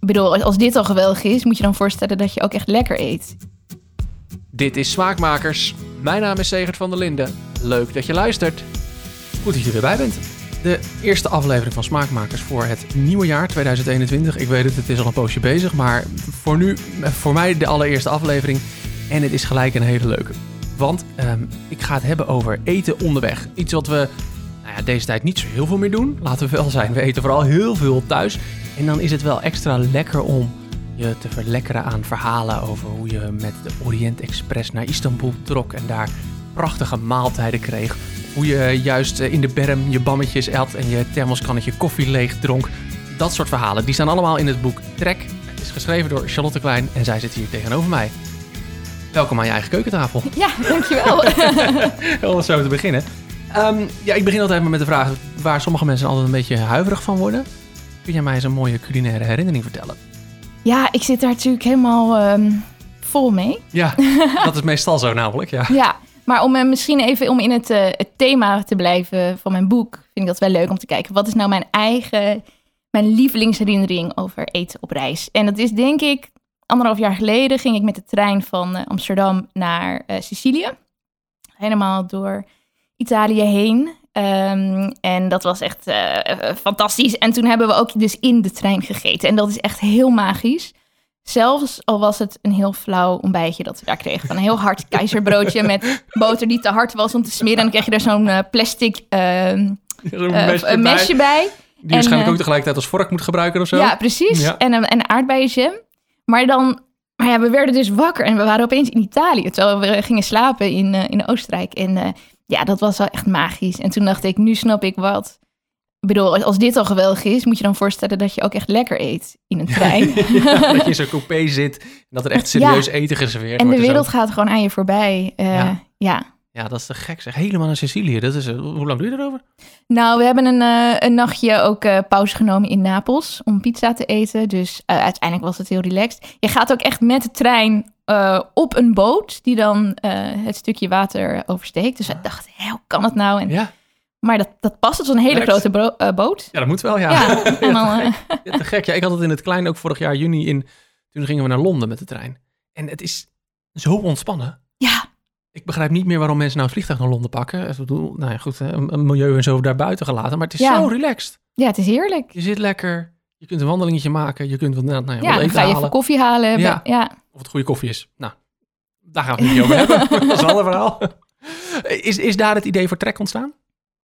Ik bedoel, als dit al geweldig is, moet je dan voorstellen dat je ook echt lekker eet. Dit is Smaakmakers. Mijn naam is Segert van der Linden. Leuk dat je luistert. Goed dat je erbij bent. De eerste aflevering van Smaakmakers voor het nieuwe jaar 2021. Ik weet het, het is al een poosje bezig, maar voor nu, voor mij de allereerste aflevering. En het is gelijk een hele leuke. Want ehm, ik ga het hebben over eten onderweg. Iets wat we nou ja, deze tijd niet zo heel veel meer doen. Laten we wel zijn, we eten vooral heel veel thuis. En dan is het wel extra lekker om je te verlekkeren aan verhalen over hoe je met de Orient Express naar Istanbul trok en daar prachtige maaltijden kreeg. Hoe je juist in de berm je bammetjes at en je thermoskannetje koffie leeg dronk. Dat soort verhalen, die staan allemaal in het boek Trek. Het is geschreven door Charlotte Klein en zij zit hier tegenover mij. Welkom aan je eigen keukentafel. Ja, dankjewel. Om zo te beginnen. Ehm, ja, ik begin altijd maar met de vraag waar sommige mensen altijd een beetje huiverig van worden. Kun jij mij eens een mooie culinaire herinnering vertellen? ja, ik zit daar natuurlijk helemaal ehm, vol mee. Ja, dat is meestal zo namelijk, ja. Ja, maar om eh, misschien even om in het, eh, het thema te blijven van mijn boek, vind ik dat wel leuk om te kijken. Wat is nou mijn eigen, mijn lievelingsherinnering over eten op reis? En dat is denk ik, anderhalf jaar geleden ging ik met de trein van eh, Amsterdam naar Sicilië. Helemaal door Italië heen. Ehm, en dat was echt fantastisch. En toen hebben we ook dus in de trein gegeten. En dat is echt heel magisch. Zelfs al was het een heel flauw ontbijtje dat we daar kregen. Een heel hard keizerbroodje met boter die te hard was om te smeren. En dan kreeg je er zo'n uh, plastic uh, mesje, mesje, bij. Die en, waarschijnlijk ook tegelijkertijd als vork moet gebruiken of zo. Ja, precies. Ja. En, en aardbeienjam. Maar dan... Maar ja, we werden dus wakker en we waren opeens in Italië. Terwijl we gingen slapen in, in Oostenrijk. En ja, dat was wel echt magisch. En toen dacht ik, nu snap ik wat ik bedoel, als dit al geweldig is, moet je dan voorstellen dat je ook echt lekker eet in een trein. ja, dat je in zo'n coupé zit en dat er echt serieus eten geserveerd en wordt. En de wereld gaat gewoon aan je voorbij. Uh, ja. ja. ja. dat is te gek zeg. Helemaal naar Sicilië. Dat is, uh, hoe lang doe je erover? Nou, we hebben een, uh, een nachtje ook pauze genomen in Napels om pizza te eten. Dus uiteindelijk was het heel relaxed. Je gaat ook echt met de trein op een boot die dan het stukje water oversteekt. Dus wij dachten, hoe kan dat nou? En ja. Maar dat, dat past, het is een hele grote uh, boot. Ja, dat moet wel, ja. ja, en dan, te gek. Ja, ik had het in het klein ook vorig jaar juni in. Toen gingen we naar Londen met de trein. En het is zo ontspannen. Ja. Ik begrijp niet meer waarom mensen nou een vliegtuig naar Londen pakken. Ik bedoel, nou ja, goed, een, een milieu en zo daar buiten gelaten. Maar het is ja. zo relaxed. Ja, het is heerlijk. Je zit lekker. Je kunt een wandelingetje maken. Je kunt wat, nou, nou ja, wat eten ga je even koffie halen. Ja. ja. Of het goede koffie is. Nou, daar gaan we het niet over hebben. dat is een ander verhaal. Is, is daar het idee voor trek ontstaan?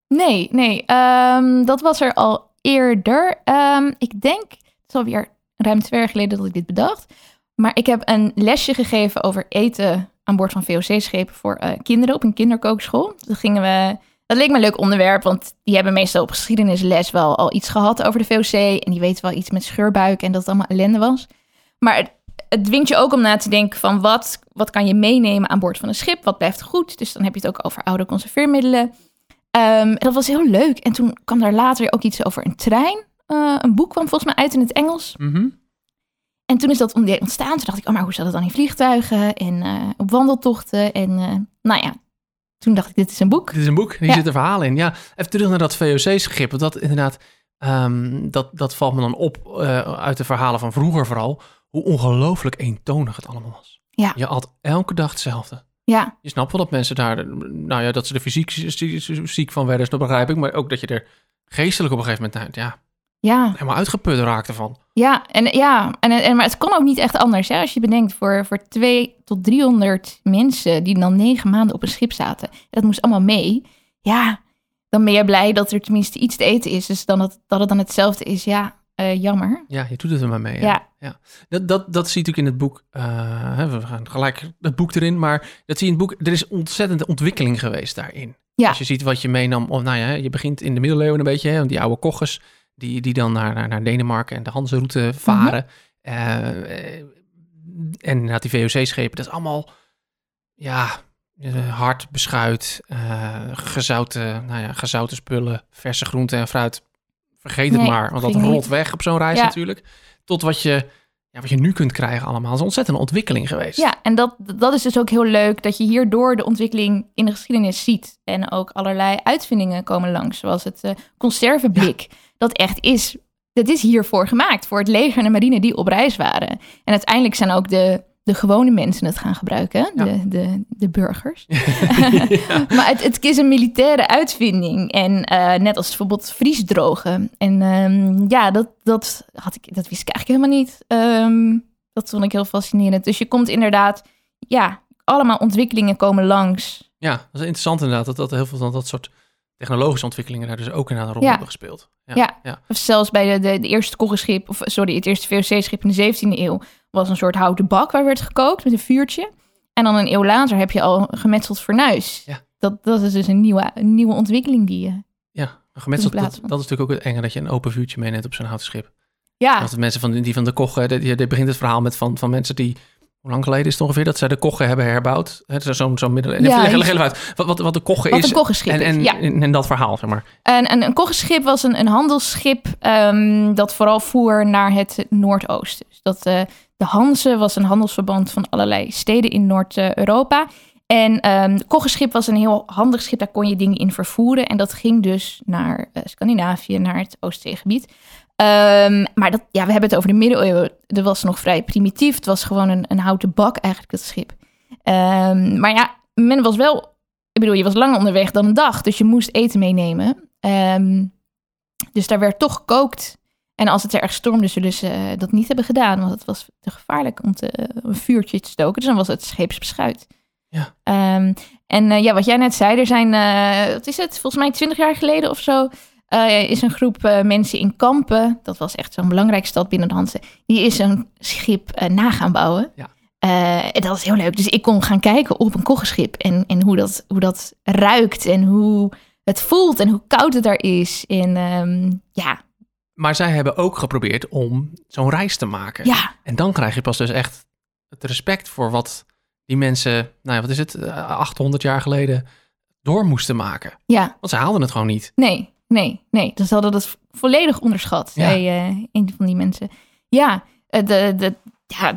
Nee, nee. Um, dat was er al eerder. Um, ik denk, het is alweer ruim twee jaar geleden dat ik dit bedacht. Maar ik heb een lesje gegeven over eten aan boord van VOC-schepen voor uh, kinderen op een kinderkookschool. Dat gingen we. Dat leek me een leuk onderwerp, want die hebben meestal op geschiedenisles wel al iets gehad over de VOC. En die weten wel iets met scheurbuik en dat het allemaal ellende was. Maar het, het dwingt je ook om na te denken van wat, wat kan je meenemen aan boord van een schip? Wat blijft goed? Dus dan heb je het ook over oude conserveermiddelen. Um, dat was heel leuk. En toen kwam daar later ook iets over een trein. Uh, een boek kwam volgens mij uit in het Engels. Mm -hmm. En toen is dat ontstaan. Toen dacht ik, oh, maar hoe zat het dan in vliegtuigen en uh, op wandeltochten? En uh, nou ja, toen dacht ik, dit is een boek. Dit is een boek, hier ja. zitten verhalen in. Ja, even terug naar dat VOC-schip. Want dat inderdaad, um, dat, dat valt me dan op uit de verhalen van vroeger vooral. Hoe ongelooflijk eentonig het allemaal was. Ja. Je had elke dag hetzelfde. Ja. Je snapt wel dat mensen daar, nou ja, dat ze er fysiek ziek van werden, dat begrijp ik. Maar ook dat je er geestelijk op een gegeven moment, nou, ja, ja. helemaal uitgeput raakte van. Ja, en, ja en, en, maar het kon ook niet echt anders. Hè? Als je bedenkt, voor, voor 2 tot 300 mensen die dan negen maanden op een schip zaten. Dat moest allemaal mee. Ja, dan ben je blij dat er tenminste iets te eten is. Dus dan dat, dat het dan hetzelfde is, ja, uh, jammer. Ja, je doet het er maar mee. Ja. ja. ja. Dat, dat, dat zie je natuurlijk in het boek. Uh, we gaan gelijk het boek erin. Maar dat zie je in het boek. Er is ontzettende ontwikkeling geweest daarin. Ja. Als je ziet wat je meenam. Of, nou ja, je begint in de middeleeuwen een beetje. Hè, die oude koches. Die, die dan naar, naar, naar Denemarken en de Hanse-route varen. Mm -hmm. uh, en inderdaad die VOC-schepen. Dat is allemaal. Ja, hard beschuit. gezouten, nou ja, gezouten spullen. Verse groenten en fruit Vergeet het maar, want dat rolt weg op zo'n reis Ja. natuurlijk. Tot wat je, ja, wat je nu kunt krijgen allemaal. Dat is een ontzettende ontwikkeling geweest. Ja, en dat, dat is dus ook heel leuk dat je hierdoor de ontwikkeling in de geschiedenis ziet. En ook allerlei uitvindingen komen langs, zoals het eh conserveblik. Dat echt is dat is hiervoor gemaakt, voor het leger en de marine die op reis waren. En uiteindelijk zijn ook de, de gewone mensen het gaan gebruiken, Ja. de, de, de burgers. maar het, het is een militaire uitvinding. En eh, net als bijvoorbeeld vriesdrogen. En ehm, ja, dat, dat, had ik, dat wist ik eigenlijk helemaal niet. Ehm, dat vond ik heel fascinerend. Dus je komt inderdaad, ja, allemaal ontwikkelingen komen langs. Ja, dat is interessant inderdaad. Dat, dat heel veel van dat soort technologische ontwikkelingen daar dus ook inderdaad een rol Ja. hebben gespeeld. Ja, Ja. ja. Of zelfs bij de, de, de eerste koggenschip, of sorry, het eerste VOC-schip in de 17e eeuw, was een soort houten bak waar werd gekookt met een vuurtje. En dan een eeuw later heb je al een gemetseld fornuis. Ja. Dat, dat is dus een nieuwe, een nieuwe ontwikkeling die je... ja. Een gemetseld, In dat, dat is natuurlijk ook het enge dat je een open vuurtje meeneemt op zo'n houten schip. Ja, Dat de mensen van, die van de kochen, die, die begint het verhaal met van, van mensen die, hoe lang geleden is het ongeveer, dat zij de kochen hebben herbouwd. Zo'n zo'n middel. Ja, leg, leg uit. Wat, wat, wat de wat is. een en, en. Ja. en, en dat verhaal, zeg maar. En, en een koggenschip was een, een handelsschip ehm, dat vooral voer naar het Noordoosten. Dus dat, eh, de Hanze was een handelsverband van allerlei steden in Noord-Europa. En ehm de koggenschip was een heel handig schip, daar kon je dingen in vervoeren. En dat ging dus naar eh, Scandinavië, naar het Oostzeegebied. Ehm, maar dat, ja, we hebben het over de middeleeuwen. Dat was nog vrij primitief. Het was gewoon een, een houten bak eigenlijk, dat schip. Ehm, maar ja, men was wel... Ik bedoel, je was langer onderweg dan een dag. Dus je moest eten meenemen. Ehm, dus daar werd toch gekookt. En als het erg stormde, zullen ze eh, dat niet hebben gedaan. Want het was te gevaarlijk om te, een vuurtje te stoken. Dus dan was het scheepsbeschuit. Ja. En eh, ja, wat jij net zei, er zijn, eh, wat is het, volgens mij twintig jaar geleden of zo, eh, is een groep eh, mensen in Kampen, dat was echt zo'n belangrijke stad binnen de Hanse, die is een schip eh, na gaan bouwen. Ja. En dat is heel leuk. Dus ik kon gaan kijken op een koggenschip en, en hoe, dat, hoe dat ruikt en hoe het voelt en hoe koud het daar is. En ehm, ja, Maar zij hebben ook geprobeerd om zo'n reis te maken. ja, En dan krijg je pas dus echt het respect voor wat die mensen, nou ja, wat is het, eh, 800 jaar geleden door moesten maken. ja. Want ze haalden het gewoon niet. Nee, nee, nee. Dus ze hadden dat volledig onderschat, Ja. zei eh, een van die mensen. Ja, eh, de, de, ja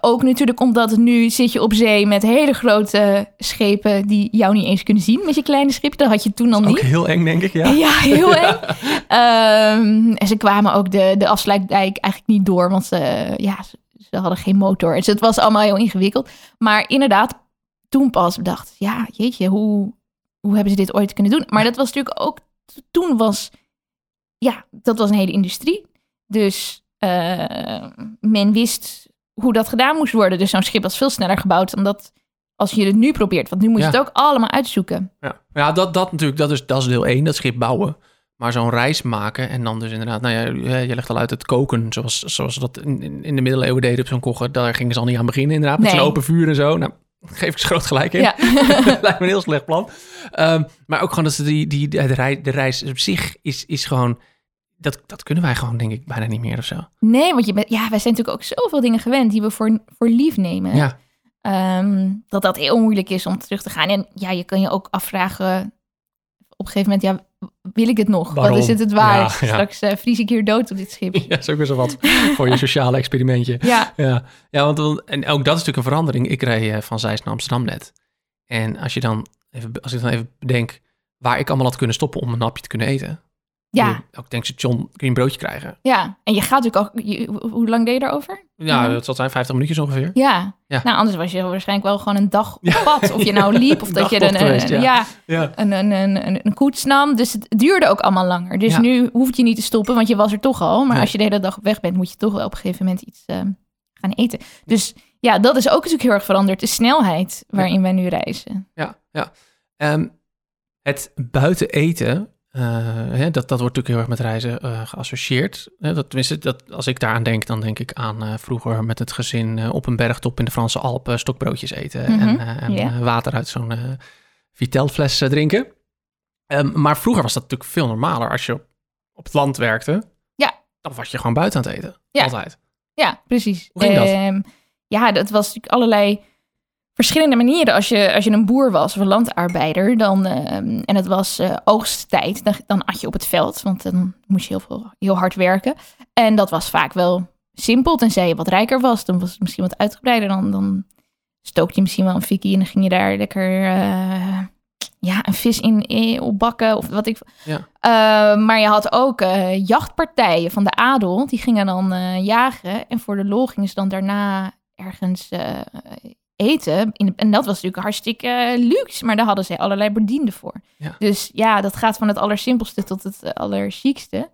ook natuurlijk omdat nu zit je op zee met hele grote schepen die jou niet eens kunnen zien met je kleine schipje. Dat had je toen al Ook niet. heel eng, denk ik, ja. Ja, heel eng. Ehm, en ze kwamen ook de, de afsluitdijk eigenlijk niet door, want ze, ja, ze, ze hadden geen motor. Dus het was allemaal heel ingewikkeld. Maar inderdaad, toen pas bedacht, ja, jeetje, hoe, hoe hebben ze dit ooit kunnen doen? Maar dat was natuurlijk ook, toen was, ja, dat was een hele industrie. Dus eh, men wist hoe dat gedaan moest worden. Dus zo'n schip was veel sneller gebouwd dan dat als je het nu probeert. Want nu moet je Ja. het ook allemaal uitzoeken. Ja, ja dat, dat natuurlijk, dat is, dat is deel 1, dat schip bouwen. Maar zo'n reis maken en dan dus inderdaad, nou ja, je- legt al uit het koken, zoals, zoals dat in, de middeleeuwen deden op zo'n koggen. Daar gingen ze al niet aan beginnen inderdaad, met Nee. zo'n open vuur en zo. Nou, geef ik ze groot gelijk in. Ja. Lijkt me een heel slecht plan. Ehm, maar ook gewoon dat ze die, die, de, reis, de reis op zich is, is gewoon, dat, dat kunnen wij gewoon denk ik bijna niet meer of zo. Nee, want je bent, ja, wij zijn natuurlijk ook zoveel dingen gewend die we voor, voor lief nemen. Ja, Ehm, dat dat heel moeilijk is om terug te gaan. En ja, je kan je ook afvragen op een gegeven moment, ja, wil ik het nog? Waarom? Wat is het het waard? Ja, ja. Straks eh, vries ik hier dood op dit schip. ja, is ook weer zo wat voor je sociale experimentje. Ja, Ja, ja want, en ook dat is natuurlijk een verandering. Ik reed eh, van Zeist naar Amsterdam net. En als je dan even, als ik dan even bedenk waar ik allemaal had kunnen stoppen om een hapje te kunnen eten. Ja, Elk tankstation kun je een broodje krijgen. ja. En je gaat natuurlijk ook, je- hoe- lang deed je daarover? Ja, Ja. dat zal zijn 50 minuutjes ongeveer. Ja. Ja. nou anders was je waarschijnlijk wel gewoon een dag op Ja. pad. Of je nou liep of dat je een, geweest, een- ja. een, een, een, een, koets nam. Dus het duurde ook allemaal langer. Dus nu hoef je niet te stoppen, want je was er toch al. Maar als je de hele dag op weg bent, moet je toch wel op een gegeven moment iets eh, gaan eten. Dus ja, dat is ook natuurlijk heel erg veranderd. De snelheid waarin wij nu reizen. Ja, ja. Ehm, het buiten eten, hè, dat, dat wordt natuurlijk heel erg met reizen eh, geassocieerd. Dat, tenminste, dat, als ik daaraan denk, dan denk ik aan eh, vroeger met het gezin eh, op een bergtop in de Franse Alpen stokbroodjes eten en, Mhm, eh, en eh, water uit zo'n eh Vitelfles eh, drinken. Ehm, maar vroeger was dat natuurlijk veel normaler. Als je op, op het land werkte, Ja. dan was je gewoon buiten aan het eten. Ja. Altijd. Ja, precies. Hoe ging dat? Ehm, ja, dat was natuurlijk allerlei verschillende manieren. Als je, als je een boer was of een landarbeider dan, ehm, en het was eh, oogsttijd, dan, dan at je op het veld. Want dan moest je heel, veel, heel hard werken. En dat was vaak wel simpel, tenzij je wat rijker was. Dan was het misschien wat uitgebreider. Dan, dan stookte je misschien wel een fikkie en dan ging je daar lekker... eh, ja, een vis in, in opbakken of wat ik. Ja. Eh, maar je had ook eh, jachtpartijen van de adel. Die gingen dan eh, jagen. En voor de lol gingen ze dan daarna ergens eh, eten. In, en dat was natuurlijk hartstikke eh, luxe. Maar daar hadden ze allerlei bedienden voor. Ja. Dus ja, dat gaat van het allersimpelste tot het uh, allerchiekste.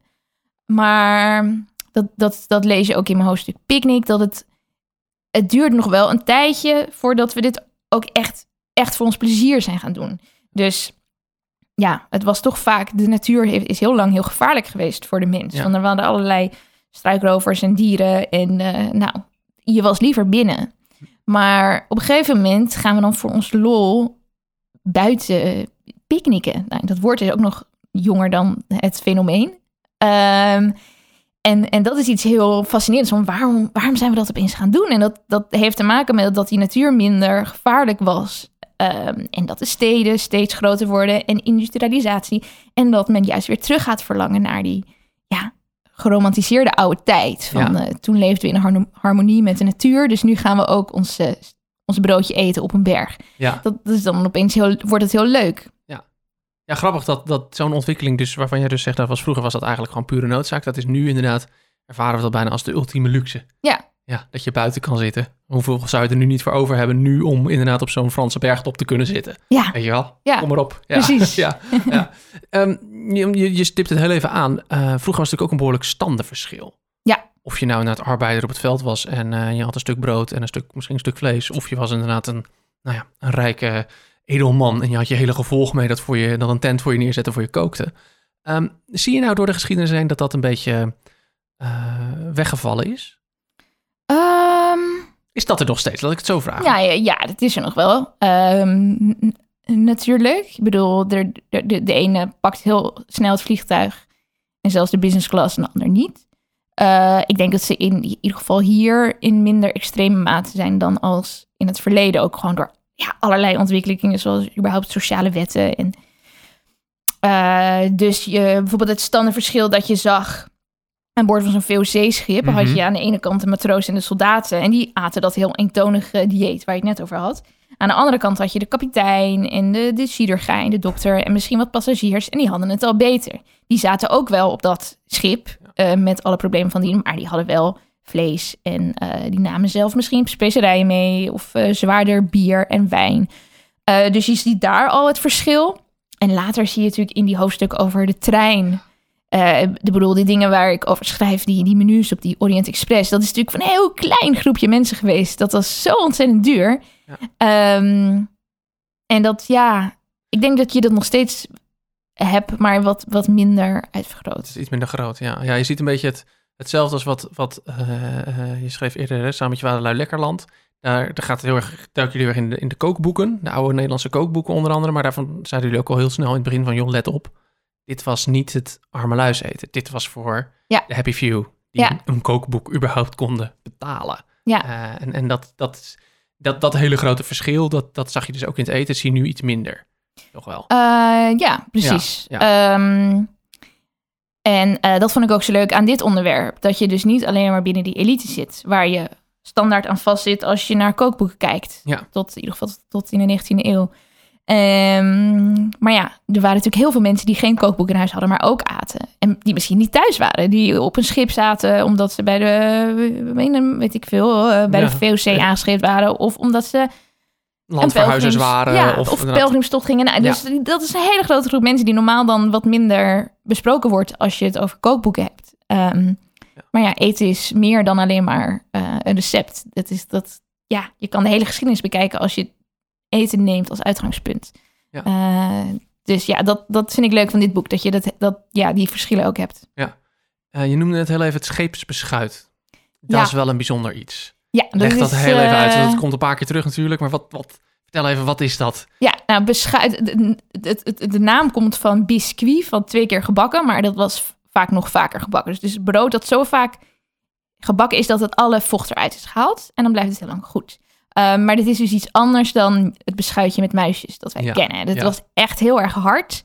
Maar dat, dat, dat lees je ook in mijn hoofdstuk Picnic. Dat het, het duurt nog wel een tijdje voordat we dit ook echt, echt voor ons plezier zijn gaan doen. Dus ja, het was toch vaak, de natuur heeft, is heel lang heel gevaarlijk geweest voor de mens. Ja. Want er waren allerlei struikrovers en dieren. En eh, nou, je was liever binnen. Maar op een gegeven moment gaan we dan voor ons lol buiten picknicken. Nou, dat woord is ook nog jonger dan het fenomeen. Ehm, en, en dat is iets heel fascinerends. Van waarom, waarom zijn we dat opeens gaan doen? En dat, dat heeft te maken met dat die natuur minder gevaarlijk was. Ehm, en dat de steden steeds groter worden en industrialisatie. En dat men juist weer terug gaat verlangen naar die geromantiseerde oude tijd. Van, Ja. eh, toen leefden we in harmonie met de natuur. Dus nu gaan we ook ons, ons broodje eten op een berg. Ja. Dat, dat is dan opeens heel, wordt het heel leuk. Ja, grappig dat, dat zo'n ontwikkeling, dus waarvan jij dus zegt, dat was vroeger was dat eigenlijk gewoon pure noodzaak. Dat is nu inderdaad, ervaren we dat bijna als de ultieme luxe. Ja. Ja, dat je buiten kan zitten. Hoeveel zou je er nu niet voor over hebben nu om inderdaad op zo'n Franse bergtop te kunnen zitten? Ja, Weet je wel? Ja, Kom maar op. Ja, precies. ja, ja. Ehm, je, stipt het heel even aan. Eh, vroeger was het natuurlijk ook een behoorlijk standenverschil. Ja. Of je nou inderdaad arbeider op het veld was en eh, je had een stuk brood en een stuk, misschien een stuk vlees. Of je was inderdaad een, nou ja, een rijke edelman en je had je hele gevolg mee dat, voor je, dat een tent voor je neerzette voor je kookte. Ehm, zie je nou door de geschiedenis heen dat dat een beetje eh, weggevallen is? Ehm, Is dat er nog steeds? Laat ik het zo vragen. ja, ja, ja, dat is er nog wel. Ehm, natuurlijk. Ik bedoel, de, de, de, de ene pakt heel snel het vliegtuig. En zelfs de business class en de ander niet. Eh, ik denk dat ze in ieder geval hier in minder extreme mate zijn dan als in het verleden. Ook gewoon door ja, allerlei ontwikkelingen, zoals überhaupt sociale wetten. En, eh, dus je, bijvoorbeeld het standaardverschil dat je zag aan boord van zo'n VOC-schip, had Mhm. je aan de ene kant de matroos en de soldaten. En die aten dat heel eentonige dieet waar je het net over had. Aan de andere kant had je de kapitein en de, de siedergein, de dokter en misschien wat passagiers. En die hadden het al beter. Die zaten ook wel op dat schip eh, met alle problemen van die, maar die hadden wel vlees. En eh, die namen zelf misschien specerijen mee of eh, zwaarder bier en wijn. Dus je ziet daar al het verschil. En later zie je natuurlijk in die hoofdstuk over de trein. Eh ik bedoel, die dingen waar ik over schrijf, die, die menus op die Orient Express. Dat is natuurlijk van een heel klein groepje mensen geweest. Dat was zo ontzettend duur. Ja. Ehm, en dat, ja, ik denk dat je dat nog steeds hebt, maar wat, wat minder uitvergroot. Het is iets minder groot, ja. Ja, je ziet een beetje het, hetzelfde als wat, wat eh, eh, je schreef eerder, hè, samen met je vaderlui Lekkerland. Daar, daar gaat het heel erg, duiken jullie erg in de, in de kookboeken, de oude Nederlandse kookboeken onder andere. Maar daarvan zeiden jullie ook al heel snel in het begin van, joh, let op. Dit was niet het arme luis eten. Dit was voor Ja. de happy few die Ja. een kookboek überhaupt konden betalen. Ja. Eh, en en dat, dat, dat, dat hele grote verschil, dat, dat zag je dus ook in het eten, zie je nu iets minder. Toch wel. Eh, ja, precies. Ja, Ehm, en eh, dat vond ik ook zo leuk aan dit onderwerp. Dat je dus niet alleen maar binnen die elite zit, waar je standaard aan vast zit als je naar kookboeken kijkt. Ja. Tot in ieder geval tot in de 19e eeuw. Ehm, maar ja, er waren natuurlijk heel veel mensen die geen kookboek in huis hadden, maar ook aten. En die misschien niet thuis waren. Die op een schip zaten omdat ze bij de, weet ik veel, eh, bij Ja. de VOC aangeschreven waren. Of omdat ze Landverhuizers waren. Ja, of, of, pelgrimstocht gingen. Nou, dus dat is een hele grote groep mensen die normaal dan wat minder besproken wordt als je het over kookboeken hebt. Ehm, Maar ja, eten is meer dan alleen maar eh, een recept. Dat is dat, ja, je kan de hele geschiedenis bekijken als je eten neemt als uitgangspunt. Ja. Eh, dus ja, dat, dat vind ik leuk van dit boek, dat je dat, dat, ja, die verschillen ook hebt. Eh, je noemde het heel even het scheepsbeschuit. Dat Ja. is wel een bijzonder iets. Ja, Leg dat is, heel even uit. eh, want Het komt een paar keer terug natuurlijk. Maar wat, wat, vertel even, wat is dat? Ja, nou, beschuit. De, de, de, de naam komt van biscuit, van twee keer gebakken, maar dat was vaak nog vaker gebakken. Dus, dus brood dat zo vaak gebakken is dat het alle vocht eruit is gehaald en dan blijft het heel lang goed. Um, maar dit is dus iets anders dan het beschuitje met muisjes dat wij Ja, kennen. Ja. was echt heel erg hard.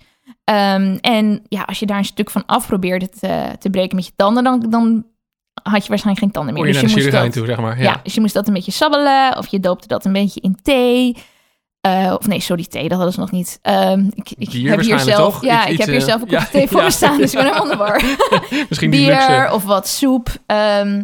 Um, en ja, als je daar een stuk van af probeerde te, te breken met je tanden, dan, dan had je waarschijnlijk geen tanden meer. Je Dus naar de moest dat- toe, zeg maar. ja. Ja. dus je moest dat een beetje sabbelen of je doopte dat een beetje in thee. Eh, of nee, sorry, thee, dat hadden ze nog niet. Ehm, ik ik Bier heb hier waarschijnlijk, zelf, toch? ja, Iets- ik iets, heb hier eh, zelf een ja, kopje thee voor ja. me staan, dus ik ben helemaal de war. Misschien Bier of wat soep. Ehm,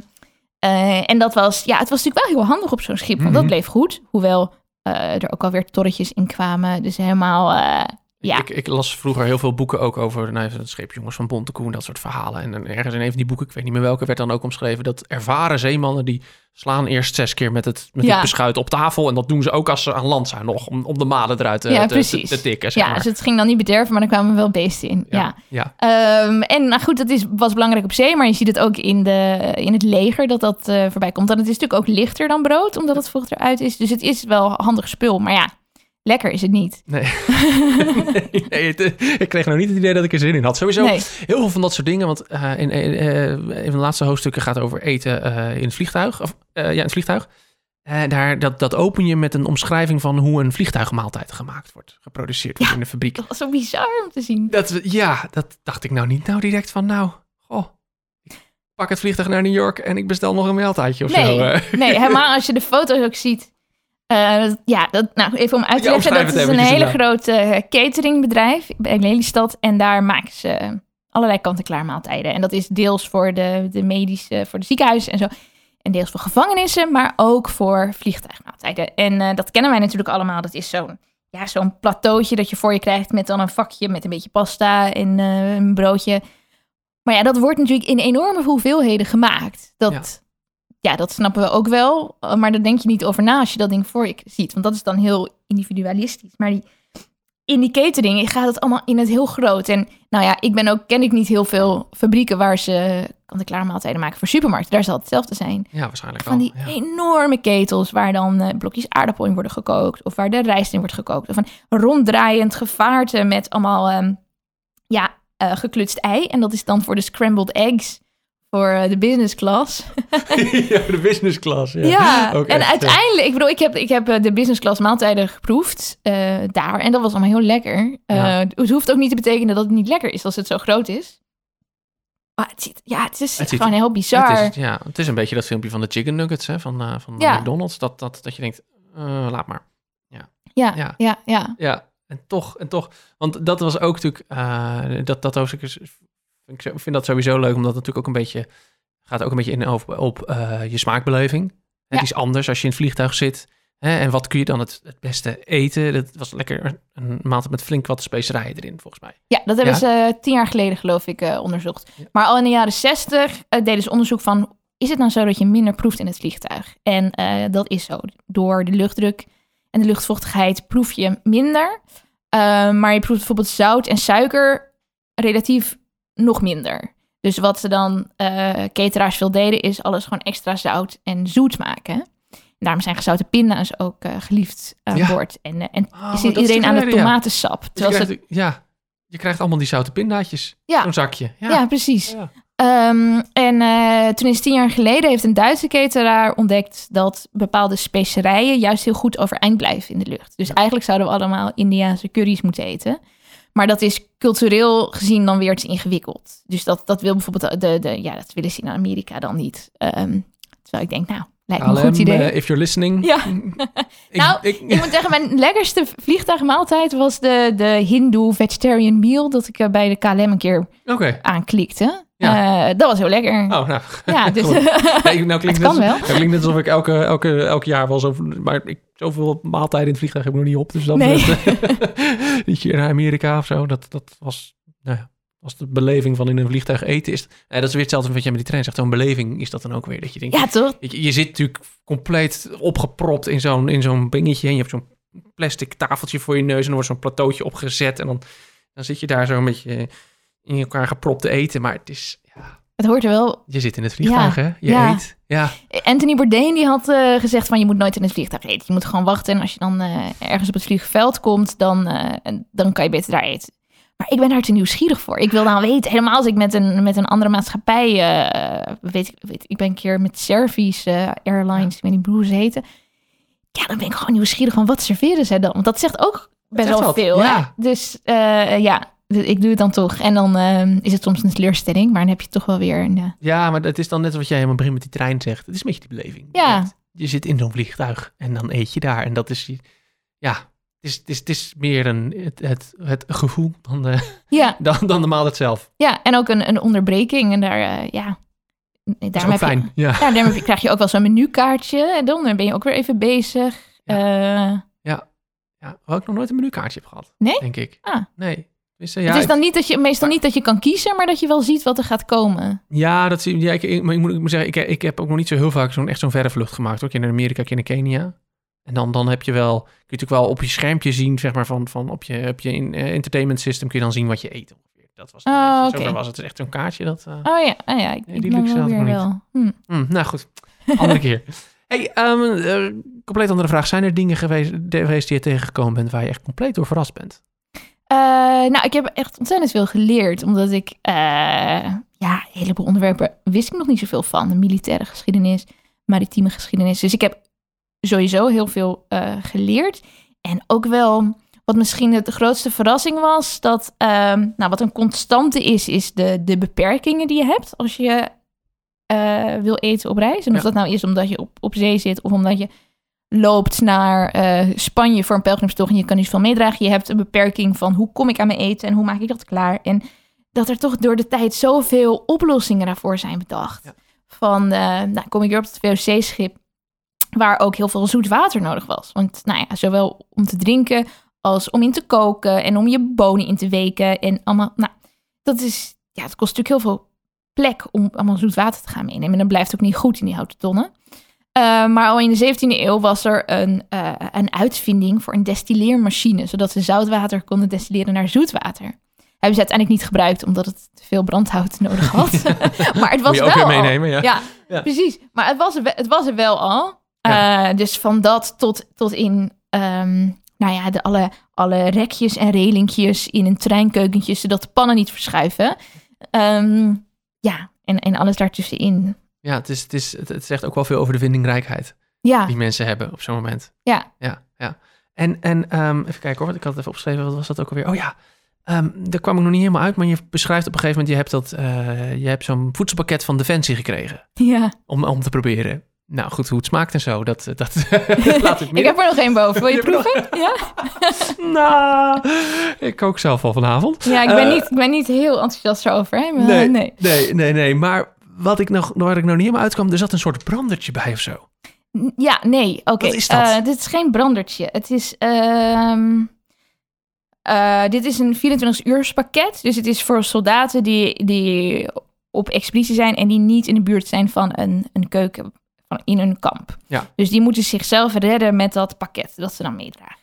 eh, en dat was, ja, het was natuurlijk wel heel handig op zo'n schip, want Mhm. dat bleef goed. Hoewel eh, er ook alweer torretjes in kwamen. Dus helemaal, eh, ja. Ik, ik las vroeger heel veel boeken ook over nou, het scheepjongens van Bontekoe, dat soort verhalen. En dan ergens in een van die boeken, ik weet niet meer welke, werd dan ook omschreven dat ervaren zeemannen die slaan eerst zes keer met het, met Ja. het beschuit op tafel. En dat doen ze ook als ze aan land zijn nog, om, om de maden eruit te, Ja, te, te, tikken. Zeg ja, maar. dus het ging dan niet bederven, maar er kwamen wel beesten in. Ja. ja. Ehm, en nou goed, dat is, was belangrijk op zee, maar je ziet het ook in, de, in het leger dat dat eh, voorbij komt. En het is natuurlijk ook lichter dan brood, omdat het vocht eruit is. Dus het is wel handig spul, maar ja, lekker is het niet. Nee. het- ik kreeg nou niet het idee dat ik er zin in had. Sowieso Nee. heel veel van dat soort dingen. Want eh, in, eh, een van de laatste hoofdstukken gaat over eten eh, in het vliegtuig. Of, eh, ja, in het vliegtuig. Eh, daar, dat, dat open je met een omschrijving van hoe een vliegtuigmaaltijd gemaakt wordt. Geproduceerd wordt Ja. in de fabriek. Dat was zo bizar om te zien. Dat, ja, dat dacht ik nou niet nou direct van nou, goh, pak het vliegtuig naar New York en ik bestel nog een maaltijdje of Nee, zo. eh. nee, helemaal als je de foto's ook ziet. Eh, ja, dat, nou, even om uit te leggen. Dat is een hele grote eh, cateringbedrijf bij Lelystad. En daar maken ze allerlei kant-en-klaar maaltijden. En dat is deels voor de, de medische, voor de ziekenhuizen en zo. En deels voor gevangenissen, maar ook voor vliegtuigmaaltijden. En eh, dat kennen wij natuurlijk allemaal. Dat is zo'n ja, zo'n plateautje dat je voor je krijgt met dan een vakje met een beetje pasta en een broodje. Maar ja, dat wordt natuurlijk in enorme hoeveelheden gemaakt. Dat, ja. Dat snappen we ook wel. eh, Maar daar denk je niet over na als je dat ding voor je ziet. Want dat is dan heel individualistisch. Maar die, in die catering gaat het allemaal in het heel groot. En nou ja, ik ben ook, ken ik niet heel veel fabrieken waar ze kant-en-klaar maaltijden maken voor supermarkten. Daar zal het hetzelfde zijn. Ja, waarschijnlijk Van wel. die ja. enorme ketels waar dan eh, blokjes aardappel in worden gekookt. Of waar de rijst in wordt gekookt. Of een ronddraaiend gevaarte met allemaal ehm, ja, eh, geklutst ei. En dat is dan voor de scrambled eggs voor eh, de business class. ja, de business class. Ja, Ja, en uiteindelijk, ik bedoel, ik heb, ik heb eh, de business class maaltijden geproefd eh, daar. En dat was allemaal heel lekker. Het hoeft ook niet te betekenen dat het niet lekker is als het zo groot is. Maar het, ziet, ja, het is Het ziet- gewoon heel bizar. Het is, ja, het is een beetje dat filmpje van de chicken nuggets hè, van, van. McDonald's. Dat, dat, dat je denkt, laat maar. ja, ja. ja, ja, ja. En toch, en toch. Want dat was ook natuurlijk, dat, dat hoofdstuk is, ik vind dat sowieso leuk, omdat het natuurlijk ook een beetje, gaat ook een beetje in op, op eh, je smaakbeleving. Het Ja. is anders als je in het vliegtuig zit. Hè, en wat kun je dan het, het beste eten? Dat was lekker een maaltijd met flink wat specerijen erin, volgens mij. Ja, dat hebben Ja? ze eh, tien jaar geleden, geloof ik, eh, onderzocht. Ja. Maar al in de jaren zestig deden ze onderzoek van... is het nou zo dat je minder proeft in het vliegtuig? En dat is zo. Door de luchtdruk en de luchtvochtigheid proef je minder. Maar je proeft bijvoorbeeld zout en suiker relatief nog minder. Dus wat ze dan eh cateraars veel deden... is alles gewoon extra zout en zoet maken. En daarom zijn gezouten pinda's ook eh, geliefd aan Ja. boord. En, eh, en Oh, is iedereen de aan het ja. tomatensap. Je Terwijl ze krijgt, ja, je krijgt allemaal die zoute pindaatjes. Ja. Zo'n zakje. Ja. Ja, precies. Ja. Ehm, en eh, toen is tien jaar geleden heeft een Duitse cateraar ontdekt dat bepaalde specerijen juist heel goed overeind blijven in de lucht. Dus eigenlijk zouden we allemaal Indiaanse curry's moeten eten. Maar dat is cultureel gezien dan weer te ingewikkeld. Dus dat, dat wil bijvoorbeeld de, de, ja, dat willen ze in Amerika dan niet. Ehm terwijl ik denk, nou, lijkt me een goed idee. eh, if you're listening. Ja. Ik- Nou, ik, Ik moet zeggen, mijn lekkerste vliegtuigmaaltijd was de, de Hindoe vegetarian meal. Dat ik eh, bij de KLM een keer Oké. aanklikte. Ja. Eh, dat was heel lekker. Oh, nou. Ja, dus. Nee, nou klinkt Het kan net, wel. nou klinkt net alsof ik elke, elke, elk jaar wel zo... Maar ik, zoveel maaltijden in het vliegtuig heb ik nog niet op. Dus dat Nee. hier naar Amerika of zo. Dat, dat was, nou ja, was de beleving van in een vliegtuig eten. Is, eh, dat is weer hetzelfde wat jij met die trein zegt. Zo'n beleving is dat dan ook weer. Dat je denkt, ja, toch? je, je zit natuurlijk compleet opgepropt in zo'n, in zo'n dingetje. En je hebt zo'n plastic tafeltje voor je neus. En er wordt zo'n plateautje opgezet. En dan, dan zit je daar zo een beetje in elkaar gepropt te eten. Maar het is... Ja, Het hoort er wel. je zit in het vliegtuig, hè? Je ja. eet. Ja. Anthony Bourdain die had eh, gezegd van je moet nooit in het vliegtuig eten. Je moet gewoon wachten. En als je dan eh, ergens op het vliegveld komt, dan, eh, dan kan je beter daar eten. Maar ik ben daar te nieuwsgierig voor. Ik wil dan weten, helemaal als ik met een, met een andere maatschappij, eh, weet, ik, weet ik ben een keer met Service Airlines, ik weet niet hoe ze heten. Ja, dan ben ik gewoon nieuwsgierig van wat serveren zij dan? Want dat zegt ook best wel veel. ja. Hè? Dus ja, ik doe het dan toch. En dan eh, is het soms een teleurstelling, maar dan heb je toch wel weer een... eh, Ja, maar het is dan net wat jij helemaal begin met die trein zegt. Het is een beetje die beleving. Ja. Je, je zit in zo'n vliegtuig en dan eet je daar. En dat is, je- ja, is, het, is, het is meer een, het, het, het gevoel dan de, Ja, dan, dan de maaltijd zelf. ja en ook een, een onderbreking. En daar, eh, ja... Dat Daarom ook heb je, fijn. Ja. Ja, daarmee krijg je ook wel zo'n menukaartje. En dan ben je ook weer even bezig. Eh, ja. Wat ik nog nooit een menukaartje heb gehad. Nee? Denk ik. Ah. Nee. Ja, het is dan niet dat je, meestal niet dat je kan kiezen, maar dat je wel ziet wat er gaat komen. Ja, dat zie ja, ik, ik, maar ik moet, ik moet zeggen, ik, ik heb ook nog niet zo heel vaak zo'n echt zo'n verre vlucht gemaakt. Ook in Amerika, in Kenia. En dan, dan heb je wel, kun je natuurlijk wel op je schermpje zien, zeg maar, van, van op je, op je in, eh, entertainment system kun je dan zien wat je eet. ongeveer. Dat was het. Oh. Zover was het. Echt zo'n kaartje. Dat, eh, Oh ja, oh ja ik, die luxe had ik weer nog wel. Hm. hm, nou goed, andere keer. Hey, ehm, eh, compleet andere vraag. Zijn er dingen geweest, geweest die je tegengekomen bent waar je echt compleet door verrast bent? Eh, nou, ik heb echt ontzettend veel geleerd, omdat ik, eh, ja, een heleboel onderwerpen wist ik nog niet zoveel van. De militaire geschiedenis, maritieme geschiedenis. Dus ik heb sowieso heel veel eh, geleerd. En ook wel, wat misschien de grootste verrassing was, dat, ehm, nou, wat een constante is, is de, de beperkingen die je hebt als je wil eten op reis. En of Ja. dat nou is omdat je op, op zee zit of omdat je loopt naar eh, Spanje voor een pelgrimstocht en je kan niet veel meedragen. Je hebt een beperking van hoe kom ik aan mijn eten en hoe maak ik dat klaar. En dat er toch door de tijd zoveel oplossingen daarvoor zijn bedacht. Ja. Van, eh, nou kom ik weer op het VOC-schip waar ook heel veel zoet water nodig was. Want nou ja, zowel om te drinken als om in te koken en om je bonen in te weken en allemaal. Nou, dat is, ja, het kost natuurlijk heel veel plek om allemaal zoet water te gaan meenemen. En dat blijft ook niet goed in die houten tonnen. Uh, maar al in de 17e eeuw was er een, uh, een uitvinding voor een destilleermachine, zodat ze zoutwater konden destilleren naar zoetwater. Hebben ze uiteindelijk niet gebruikt, omdat het te veel brandhout nodig had. maar het was Moet je ook wel weer al- meenemen, ja. ja, Ja. precies. Maar het was, het was er wel al. Ja. Uh, dus van dat tot, tot in, ehm, nou ja, de alle, alle rekjes en relinkjes in een treinkeukentje, zodat de pannen niet verschuiven. Ehm, ja, en, en alles daartussenin. Ja, het, is, het, is, het, zegt ook wel veel over de vindingrijkheid Ja, die mensen hebben op zo'n moment. ja. Ja, ja. En, en ehm, even kijken hoor, want ik had het even opgeschreven. Wat was dat ook alweer? Oh ja, Ehm, daar kwam ik nog niet helemaal uit. Maar je beschrijft op een gegeven moment... je hebt, dat, eh, je hebt zo'n voedselpakket van Defensie gekregen. ja. Om, om te proberen. Nou goed, hoe het smaakt en zo. Dat, dat laat ik Ik midden. heb er nog één boven. Wil je proeven? Ja? Nou, ik kook zelf al vanavond. ja, ik ben, Eh, niet, ik ben niet heel enthousiast erover. Hè? Maar, Nee, nee. nee, nee, nee. Maar wat ik nog, waar ik nog niet helemaal uitkwam... er zat een soort brandertje bij of zo. Ja, nee. Oké. Wat is dat? Eh, dit is geen brandertje. Het is. ehm, eh, dit is een 24 pakket. Dus het is voor soldaten die, die op expeditie zijn en die niet in de buurt zijn van een, een keuken van in een kamp. Ja. Dus die moeten zichzelf redden met dat pakket dat ze dan meedragen.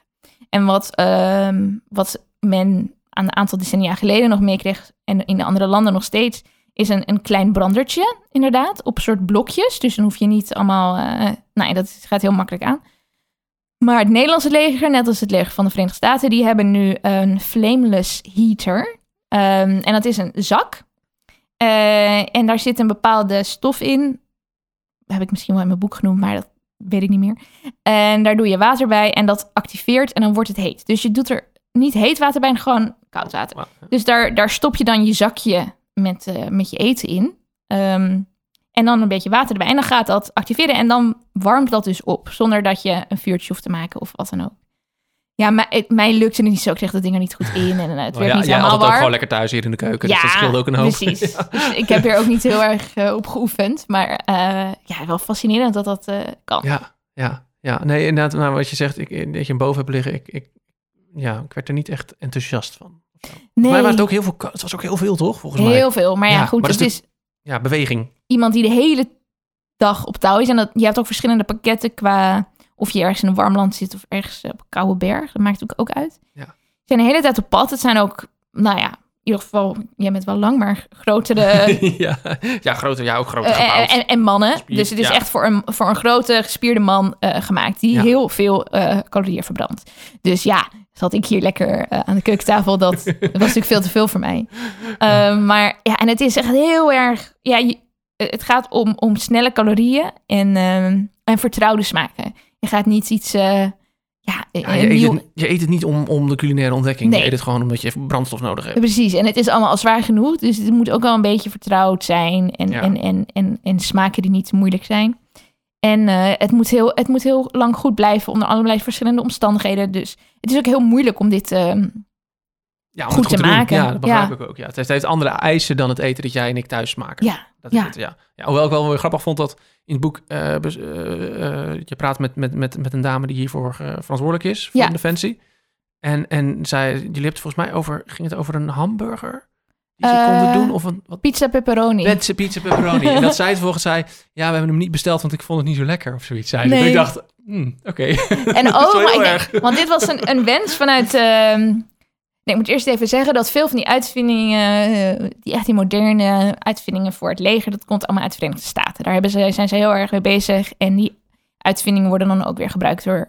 En wat, ehm, wat men aan een aantal decennia geleden nog meekreeg en in de andere landen nog steeds, is een, een klein brandertje, inderdaad, op soort blokjes. Dus dan hoef je niet allemaal... nou, ja, dat gaat heel makkelijk aan. Maar het Nederlandse leger, net als het leger van de Verenigde Staten... die hebben nu een flameless heater. Ehm, en dat is een zak. Eh, en daar zit een bepaalde stof in. Heb ik misschien wel in mijn boek genoemd, maar dat weet ik niet meer. En daar doe je water bij en dat activeert en dan wordt het heet. Dus je doet er niet heet water bij, gewoon koud water. Dus daar, daar stop je dan je zakje met, eh, met je eten in. Ehm, en dan een beetje water erbij. En dan gaat dat activeren. En dan warmt dat dus op. Zonder dat je een vuurtje hoeft te maken of wat dan ook. Ja, maar mij lukte het niet zo. Ik kreeg dat ding er niet goed in. En eh, het Oh werd ja, niet helemaal het ook warm. gewoon lekker thuis hier in de keuken. dus dat scheelde ook een hoop. precies. Dus ik heb er ook niet heel erg eh, op geoefend. Maar ja, wel fascinerend dat dat kan. Ja, ja, ja. Nee, inderdaad, nou, wat je zegt, ik, dat je hem boven hebt liggen, ik, ik, ja, ik werd er niet echt enthousiast van. Nee, was het ook heel veel, het was ook heel veel, toch? Volgens mij. heel veel. Maar ja, Ja, goed, maar het is Ja, beweging. iemand die de hele dag op touw is. En dat, je hebt ook verschillende pakketten qua of je ergens in een warm land zit of ergens op een koude berg. Dat maakt natuurlijk ook uit. Ja. Ze zijn de hele tijd op pad. Het zijn ook, nou ja, in ieder geval, jij bent wel lang, maar grotere ja, ja, groter, ja, ook groter Eh, en, en mannen. Dus het is ja. echt voor een, voor een grote gespierde man eh, gemaakt. Die Ja. heel veel eh, calorieën verbrandt. Dus ja, zat ik hier lekker eh, aan de keukentafel. Dat, dat was natuurlijk veel te veel voor mij. Eh, maar ja, en het is echt heel erg... Ja, je- het gaat om, om snelle calorieën en, ehm, en vertrouwde smaken. Je gaat niet iets... eh, ja, je, eet nieuw- het, je eet het niet om, om de culinaire ontdekking. Nee. Je eet het gewoon omdat je even brandstof nodig hebt. Precies, en het is allemaal al zwaar genoeg. Dus het moet ook wel een beetje vertrouwd zijn. En, Ja. en, en, en, en smaken die niet te moeilijk zijn. En eh, het, moet heel, het moet heel lang goed blijven onder allerlei verschillende omstandigheden. Dus het is ook heel moeilijk om dit... ehm, Ja, om Goed het te doen. maken. Ja, dat begrijp Ja. ik ook. Ja, het heeft, heeft andere eisen dan het eten dat jij en ik thuis maken. ja, Dat Ja. het, ja. ja. Hoewel ik wel weer grappig vond dat in het boek... eh, eh, je praat met, met, met, met een dame die hiervoor verantwoordelijk is... voor Defensie. En, en zij, jullie hebben het volgens mij over... Ging het over een hamburger? Die ze Eh, konden doen? Of een wat, pizza pepperoni. Pizza, pizza pepperoni. en dat zij het volgens zei... Ja, we hebben hem niet besteld, want ik vond het niet zo lekker. Of zoiets zei. Nee. Ik dacht... hmm, Oké. En wel maar ik want dit was een, een wens vanuit. ehm, nee, ik moet eerst even zeggen dat veel van die uitvindingen, eh, die echt die moderne uitvindingen voor het leger, dat komt allemaal uit de Verenigde Staten. Daar hebben ze, zijn ze heel erg mee bezig. En die uitvindingen worden dan ook weer gebruikt door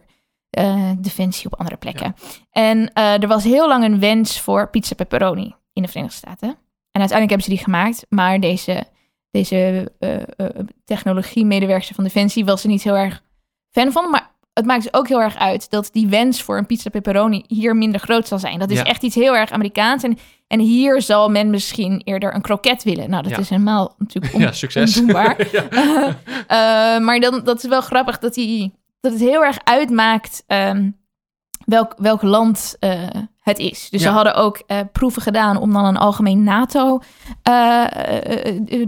eh, defensie op andere plekken. En er was heel lang een wens voor pizza pepperoni in de Verenigde Staten. En uiteindelijk hebben ze die gemaakt, maar deze, deze eh eh, technologie-medewerker van Defensie was er niet heel erg fan van. Maar het maakt dus ook heel erg uit dat die wens voor een pizza pepperoni hier minder groot zal zijn. Dat is Ja. echt iets heel erg Amerikaans. En, en hier zal men misschien eerder een kroket willen. Nou, dat Ja. is helemaal natuurlijk on- Ja, succes. ondoenbaar. ja. Eh, maar dan, dat is wel grappig dat, die, dat het heel erg uitmaakt ehm, welk, welk land het is. Dus Ja. ze hadden ook eh, proeven gedaan om dan een algemeen NATO, eh,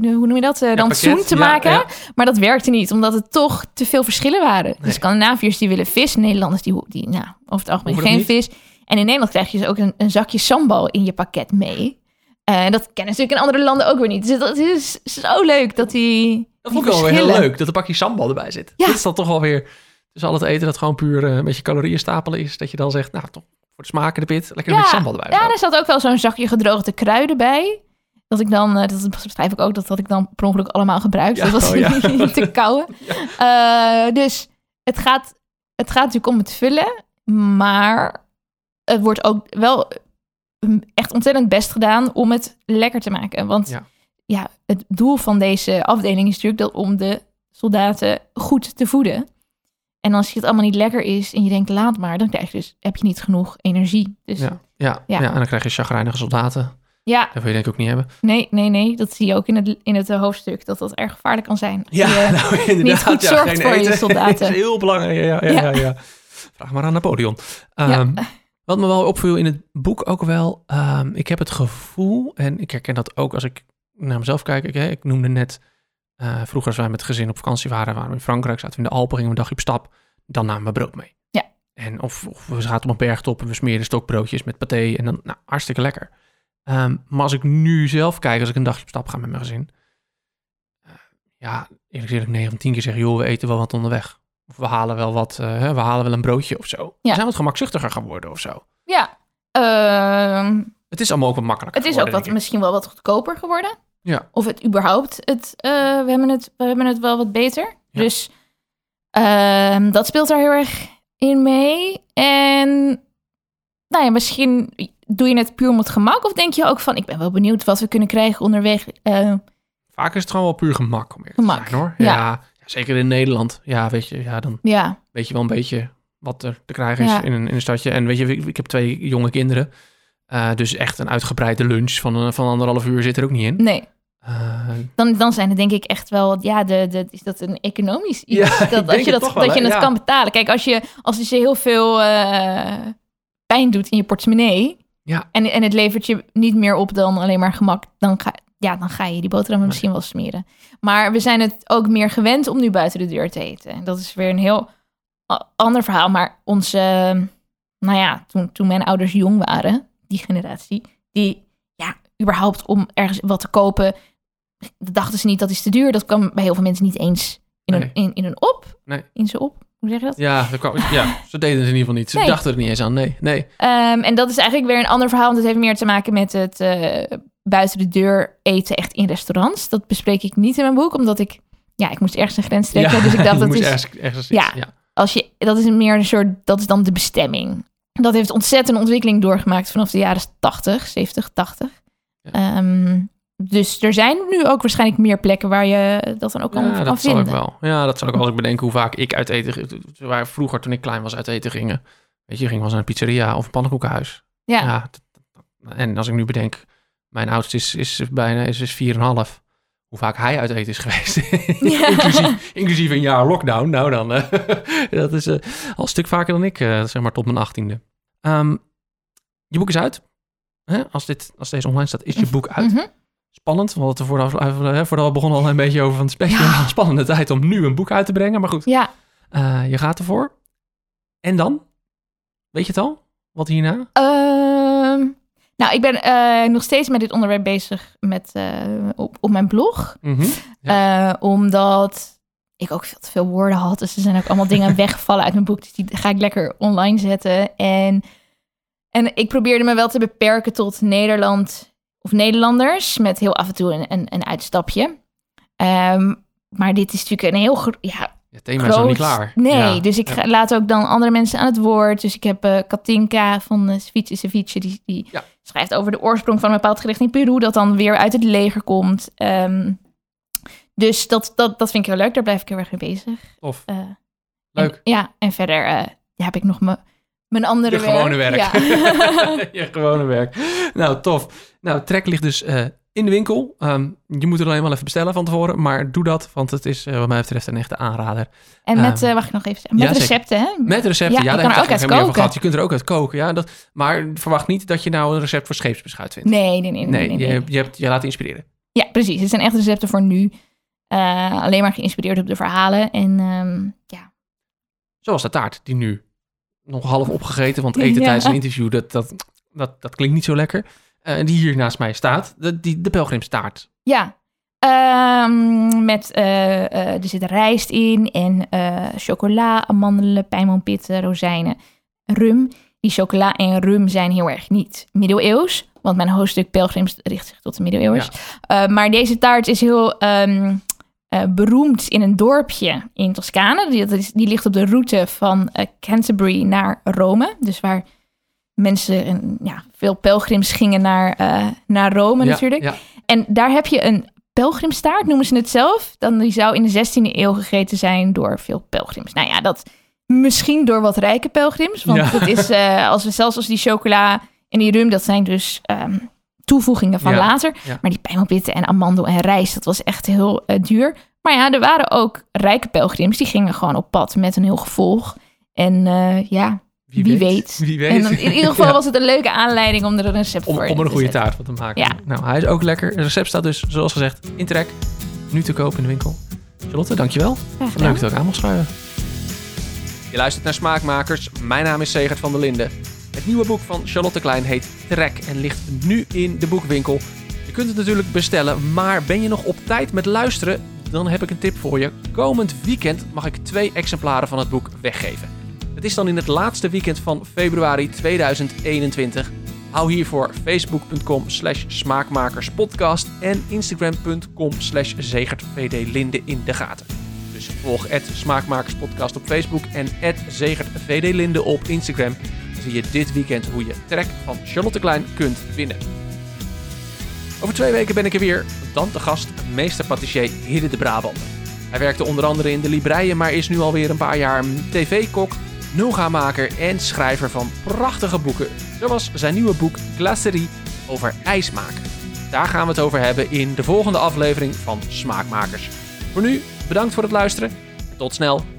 hoe noem je dat, uh, rantsoen pakket. te Ja, maken. ja. Maar dat werkte niet, omdat het toch te veel verschillen waren. Nee. De Scandinaviërs die willen vis, Nederlanders die, die nou, over het algemeen geen dat vis. En in Nederland krijg je dus ook een, een zakje sambal in je pakket mee. Eh, dat kennen natuurlijk in andere landen ook weer niet. Dus dat is zo leuk dat die. Dat vond ik wel weer heel leuk, dat er pakje sambal erbij zit. Ja. Dit is dan toch wel weer... Dus al het eten dat gewoon puur een beetje calorieën stapelen is... dat je dan zegt, nou toch, voor de smaak de pit... lekker een beetje sambal erbij. Ja, er zat ook wel zo'n zakje gedroogde kruiden bij. Dat ik dan, eh, dat beschrijf ik ook, dat had ik dan per ongeluk allemaal gebruikt. Ja, dat was oh ja. niet te kauwen. Eh, dus het gaat, het gaat natuurlijk om het vullen. Maar het wordt ook wel mm, echt ontzettend best gedaan om het lekker te maken. Want Ja. ja, het doel van deze afdeling is natuurlijk dat om de soldaten goed te voeden. En als het allemaal niet lekker is en je denkt laat maar, dan krijg je dus, heb je niet genoeg energie. Dus Ja, ja, ja. Ja. en dan krijg je chagrijnige soldaten. ja, Dat wil je denk ik ook niet hebben. nee, nee, nee. Dat zie je ook in het, in het eh, hoofdstuk, dat dat erg gevaarlijk kan zijn. Je- nou, inderdaad. niet goed ja, zorgt voor je soldaten. is heel belangrijk. Ja, ja, ja, Ja. ja. Vraag maar aan Napoleon. Ja. Ehm, Wat me wel opviel in het boek ook wel... ehm, ik heb het gevoel, en ik herken dat ook als ik naar mezelf kijk. Ik, hè, ik noemde net, eh, vroeger als wij met het gezin op vakantie waren... waren we in Frankrijk, zaten we in de Alpen, gingen we een dagje op stap. Dan namen we brood mee. Ja. En of, of we zaten op een bergtop en we smeerden stokbroodjes met paté. En dan, nou, hartstikke lekker. Ehm, maar als ik nu zelf kijk, als ik een dagje op stap ga met mijn gezin... eh, ja, eerlijk gezegd, 9 van 10 keer zeggen... joh, we eten wel wat onderweg. Of we halen wel wat, eh, we halen wel een broodje of zo. We zijn wat gemakzuchtiger geworden of zo. Ja, ehm, Het is allemaal ook wat makkelijker het is ook wat, misschien wel wat goedkoper geworden. Ja. Of het überhaupt, het, eh, we, hebben het, we hebben het wel wat beter. Ja. Dus ehm, dat speelt daar heel erg in mee. En nou ja, misschien doe je het puur om het gemak. Of denk je ook van, ik ben wel benieuwd wat we kunnen krijgen onderweg. Eh, Vaak is het gewoon wel puur gemak om eerlijk Gemak, zijn, hoor. ja. Ja. zeker in Nederland. Ja, weet je, ja, dan ja, weet je wel een beetje wat er te krijgen is in, een, in een stadje. En weet je, ik, ik heb twee jonge kinderen. Eh, dus echt een uitgebreide lunch van, van anderhalf uur zit er ook niet in. nee. Eh, Dan, dan zijn het denk ik echt wel, ja, de, de, is dat een economisch iets? Ja, dat, dat je, het dat, wel, dat je het Ja. kan betalen. Kijk, als je, als je heel veel eh, pijn doet in je portemonnee... Ja. En, en het levert je niet meer op dan alleen maar gemak... dan ga, ja, dan ga je die boterhammen misschien wel smeren. Maar we zijn het ook meer gewend om nu buiten de deur te eten. En dat is weer een heel ander verhaal. Maar onze, nou ja, toen, toen mijn ouders jong waren, die generatie... die, ja, überhaupt om ergens wat te kopen dachten ze niet dat is te duur. Dat kwam bij heel veel mensen niet eens in, Nee. een, in, in een op. Nee. In ze op. Hoe zeg je dat? ja, er kwam, ja, ze deden het in ieder geval niet. Ze Nee. dachten er niet eens aan. Nee, nee. Ehm, en dat is eigenlijk weer een ander verhaal. Want het heeft meer te maken met het eh, buiten de deur eten echt in restaurants. Dat bespreek ik niet in mijn boek. Omdat ik, ja, ik moest ergens een grens trekken. Ja, Dus ik dacht, je dat moest is, ergens, ergens Ja. ja. als je, dat is meer een soort, dat is dan de bestemming. Dat heeft ontzettend ontwikkeling doorgemaakt vanaf de jaren 80, 70, 80. Ja. Ehm, dus er zijn nu ook waarschijnlijk meer plekken waar je dat dan ook kan, Ja, kan dat zal vinden. ik wel. Ja, dat zal ik wel als ik bedenk hoe vaak ik uit eten... Waar vroeger, toen ik klein was, uit eten gingen. Weet je, ging wel eens naar een pizzeria of een pannenkoekenhuis. Ja, Ja. en als ik nu bedenk, mijn oudste is, is bijna is, is 4,5. hoe vaak hij uit eten is geweest. inclusief, inclusief, een jaar lockdown. Nou dan, uh, dat is uh, al een stuk vaker dan ik, uh, zeg maar tot mijn achttiende. Um, je boek is uit. Hè? Als, dit, als deze online staat, is je boek uit. Mm -hmm. Spannend, hadden het er voordat, voordat we begonnen al een beetje over van het spectrum. Ja. Spannende tijd om nu een boek uit te brengen, maar goed. Ja. je gaat ervoor. En dan? Weet je het al? Wat hierna? Uh, nou, ik ben uh, nog steeds met dit onderwerp bezig met, uh, op, op mijn blog. Mm -hmm. ja. omdat ik ook veel te veel woorden had. Dus er zijn ook allemaal dingen weggevallen uit mijn boek. Dus die ga ik lekker online zetten. En, en ik probeerde me wel te beperken tot Nederland of Nederlanders. Met heel af en toe een, een, een uitstapje. Um, maar dit is natuurlijk een heel... Ja, het thema groot. is nog niet klaar. Nee, ja. dus ik ga, laat ook dan andere mensen aan het woord. Dus ik heb uh, Katinka van uh, Ceviche Ceviche, die, die ja. schrijft over de oorsprong van een bepaald gericht in Peru, dat dan weer uit het leger komt. Um, dus dat, dat, dat vind ik heel leuk, daar blijf ik heel erg mee bezig. Of uh, leuk. En, ja, en verder heb ik nog mijn mijn andere Je werk. gewone werk. Ja. Je gewone werk. Nou, tof. Nou, Trek ligt dus uh, in de winkel. Um, je moet er alleen wel even bestellen van tevoren. Maar doe dat, want het is uh, wat mij betreft een echte aanrader. En met, um, uh, wacht ik nog even zeggen, met ja, recepten, hè? Met recepten, ja. je daar kan er ook uit koken. gehad. Je kunt er ook uit koken, ja. Dat, maar verwacht niet dat je nou een recept voor scheepsbeschuit vindt. Nee, nee, nee. nee, nee, nee. Je, je, hebt, je laat inspireren. Ja, precies. Het zijn echt recepten voor nu. Alleen maar geïnspireerd op de verhalen. En um, ja. Zoals de taart, die nu nog half opgegeten. Want eten ja. tijdens een interview, dat, dat, dat, dat klinkt niet zo lekker. Uh, die hier naast mij staat, de, die, de pelgrimstaart. Ja, um, met, uh, er zit rijst in en chocola, amandelen, pijnmanpitten, rozijnen, rum. Die chocola en rum zijn heel erg niet middeleeuws. Want mijn hoofdstuk pelgrims richt zich tot de middeleeuwers. Ja. maar deze taart is heel... Um, uh, beroemd in een dorpje in Toscane. Die, die ligt op de route van uh, Canterbury naar Rome. Dus waar mensen, en, ja, veel pelgrims gingen naar, uh, naar Rome ja, natuurlijk. Ja. En daar heb je een pelgrimstaart, noemen ze het zelf. Dan die zou in de 16e eeuw gegeten zijn door veel pelgrims. Nou ja, dat misschien door wat rijke pelgrims. Want Ja. het is, als we zelfs als die chocola en die rum, dat zijn dus... Um, toevoegingen van Ja, later. ja. Maar die pijnmanpitten en amandel en rijst, dat was echt heel uh, duur. Maar ja, er waren ook rijke pelgrims, die gingen gewoon op pad met een heel gevolg. En uh, ja, wie, wie weet. weet. Wie weet. En dan, in ieder geval Ja. was het een leuke aanleiding om er een recept Om, voor om er een te goede zetten. taart van te maken. Ja. Nou, hij is ook lekker. Het recept staat dus, zoals gezegd, in trek. Nu te koop in de winkel. Charlotte, dankjewel. Leuk dat je ook aan mocht schrijven. Je luistert naar Smaakmakers. Mijn naam is Segert van der Linden. Nieuwe boek van Charlotte Klein heet Trek en ligt nu in de boekwinkel. Je kunt het natuurlijk bestellen, maar ben je nog op tijd met luisteren? Dan heb ik een tip voor je. Komend weekend mag ik twee exemplaren van het boek weggeven. Het is dan in het laatste weekend van februari 2021. Hou hiervoor facebook.com slash smaakmakerspodcast en instagram.com slash in de gaten. Dus volg het Smaakmakerspodcast op Facebook en het zegertvdlinde op Instagram. Zie je dit weekend hoe je trek van Charlotte Klein kunt winnen. Over twee weken ben ik er weer, dan te gast meester patissier Hidde de Brabander. Hij werkte onder andere in de Libreien, maar is nu alweer een paar jaar tv-kok, nulga-maker en schrijver van prachtige boeken, zoals zijn nieuwe boek Glacerie over ijs maken. Daar gaan we het over hebben in de volgende aflevering van Smaakmakers. Voor nu, bedankt voor het luisteren en tot snel.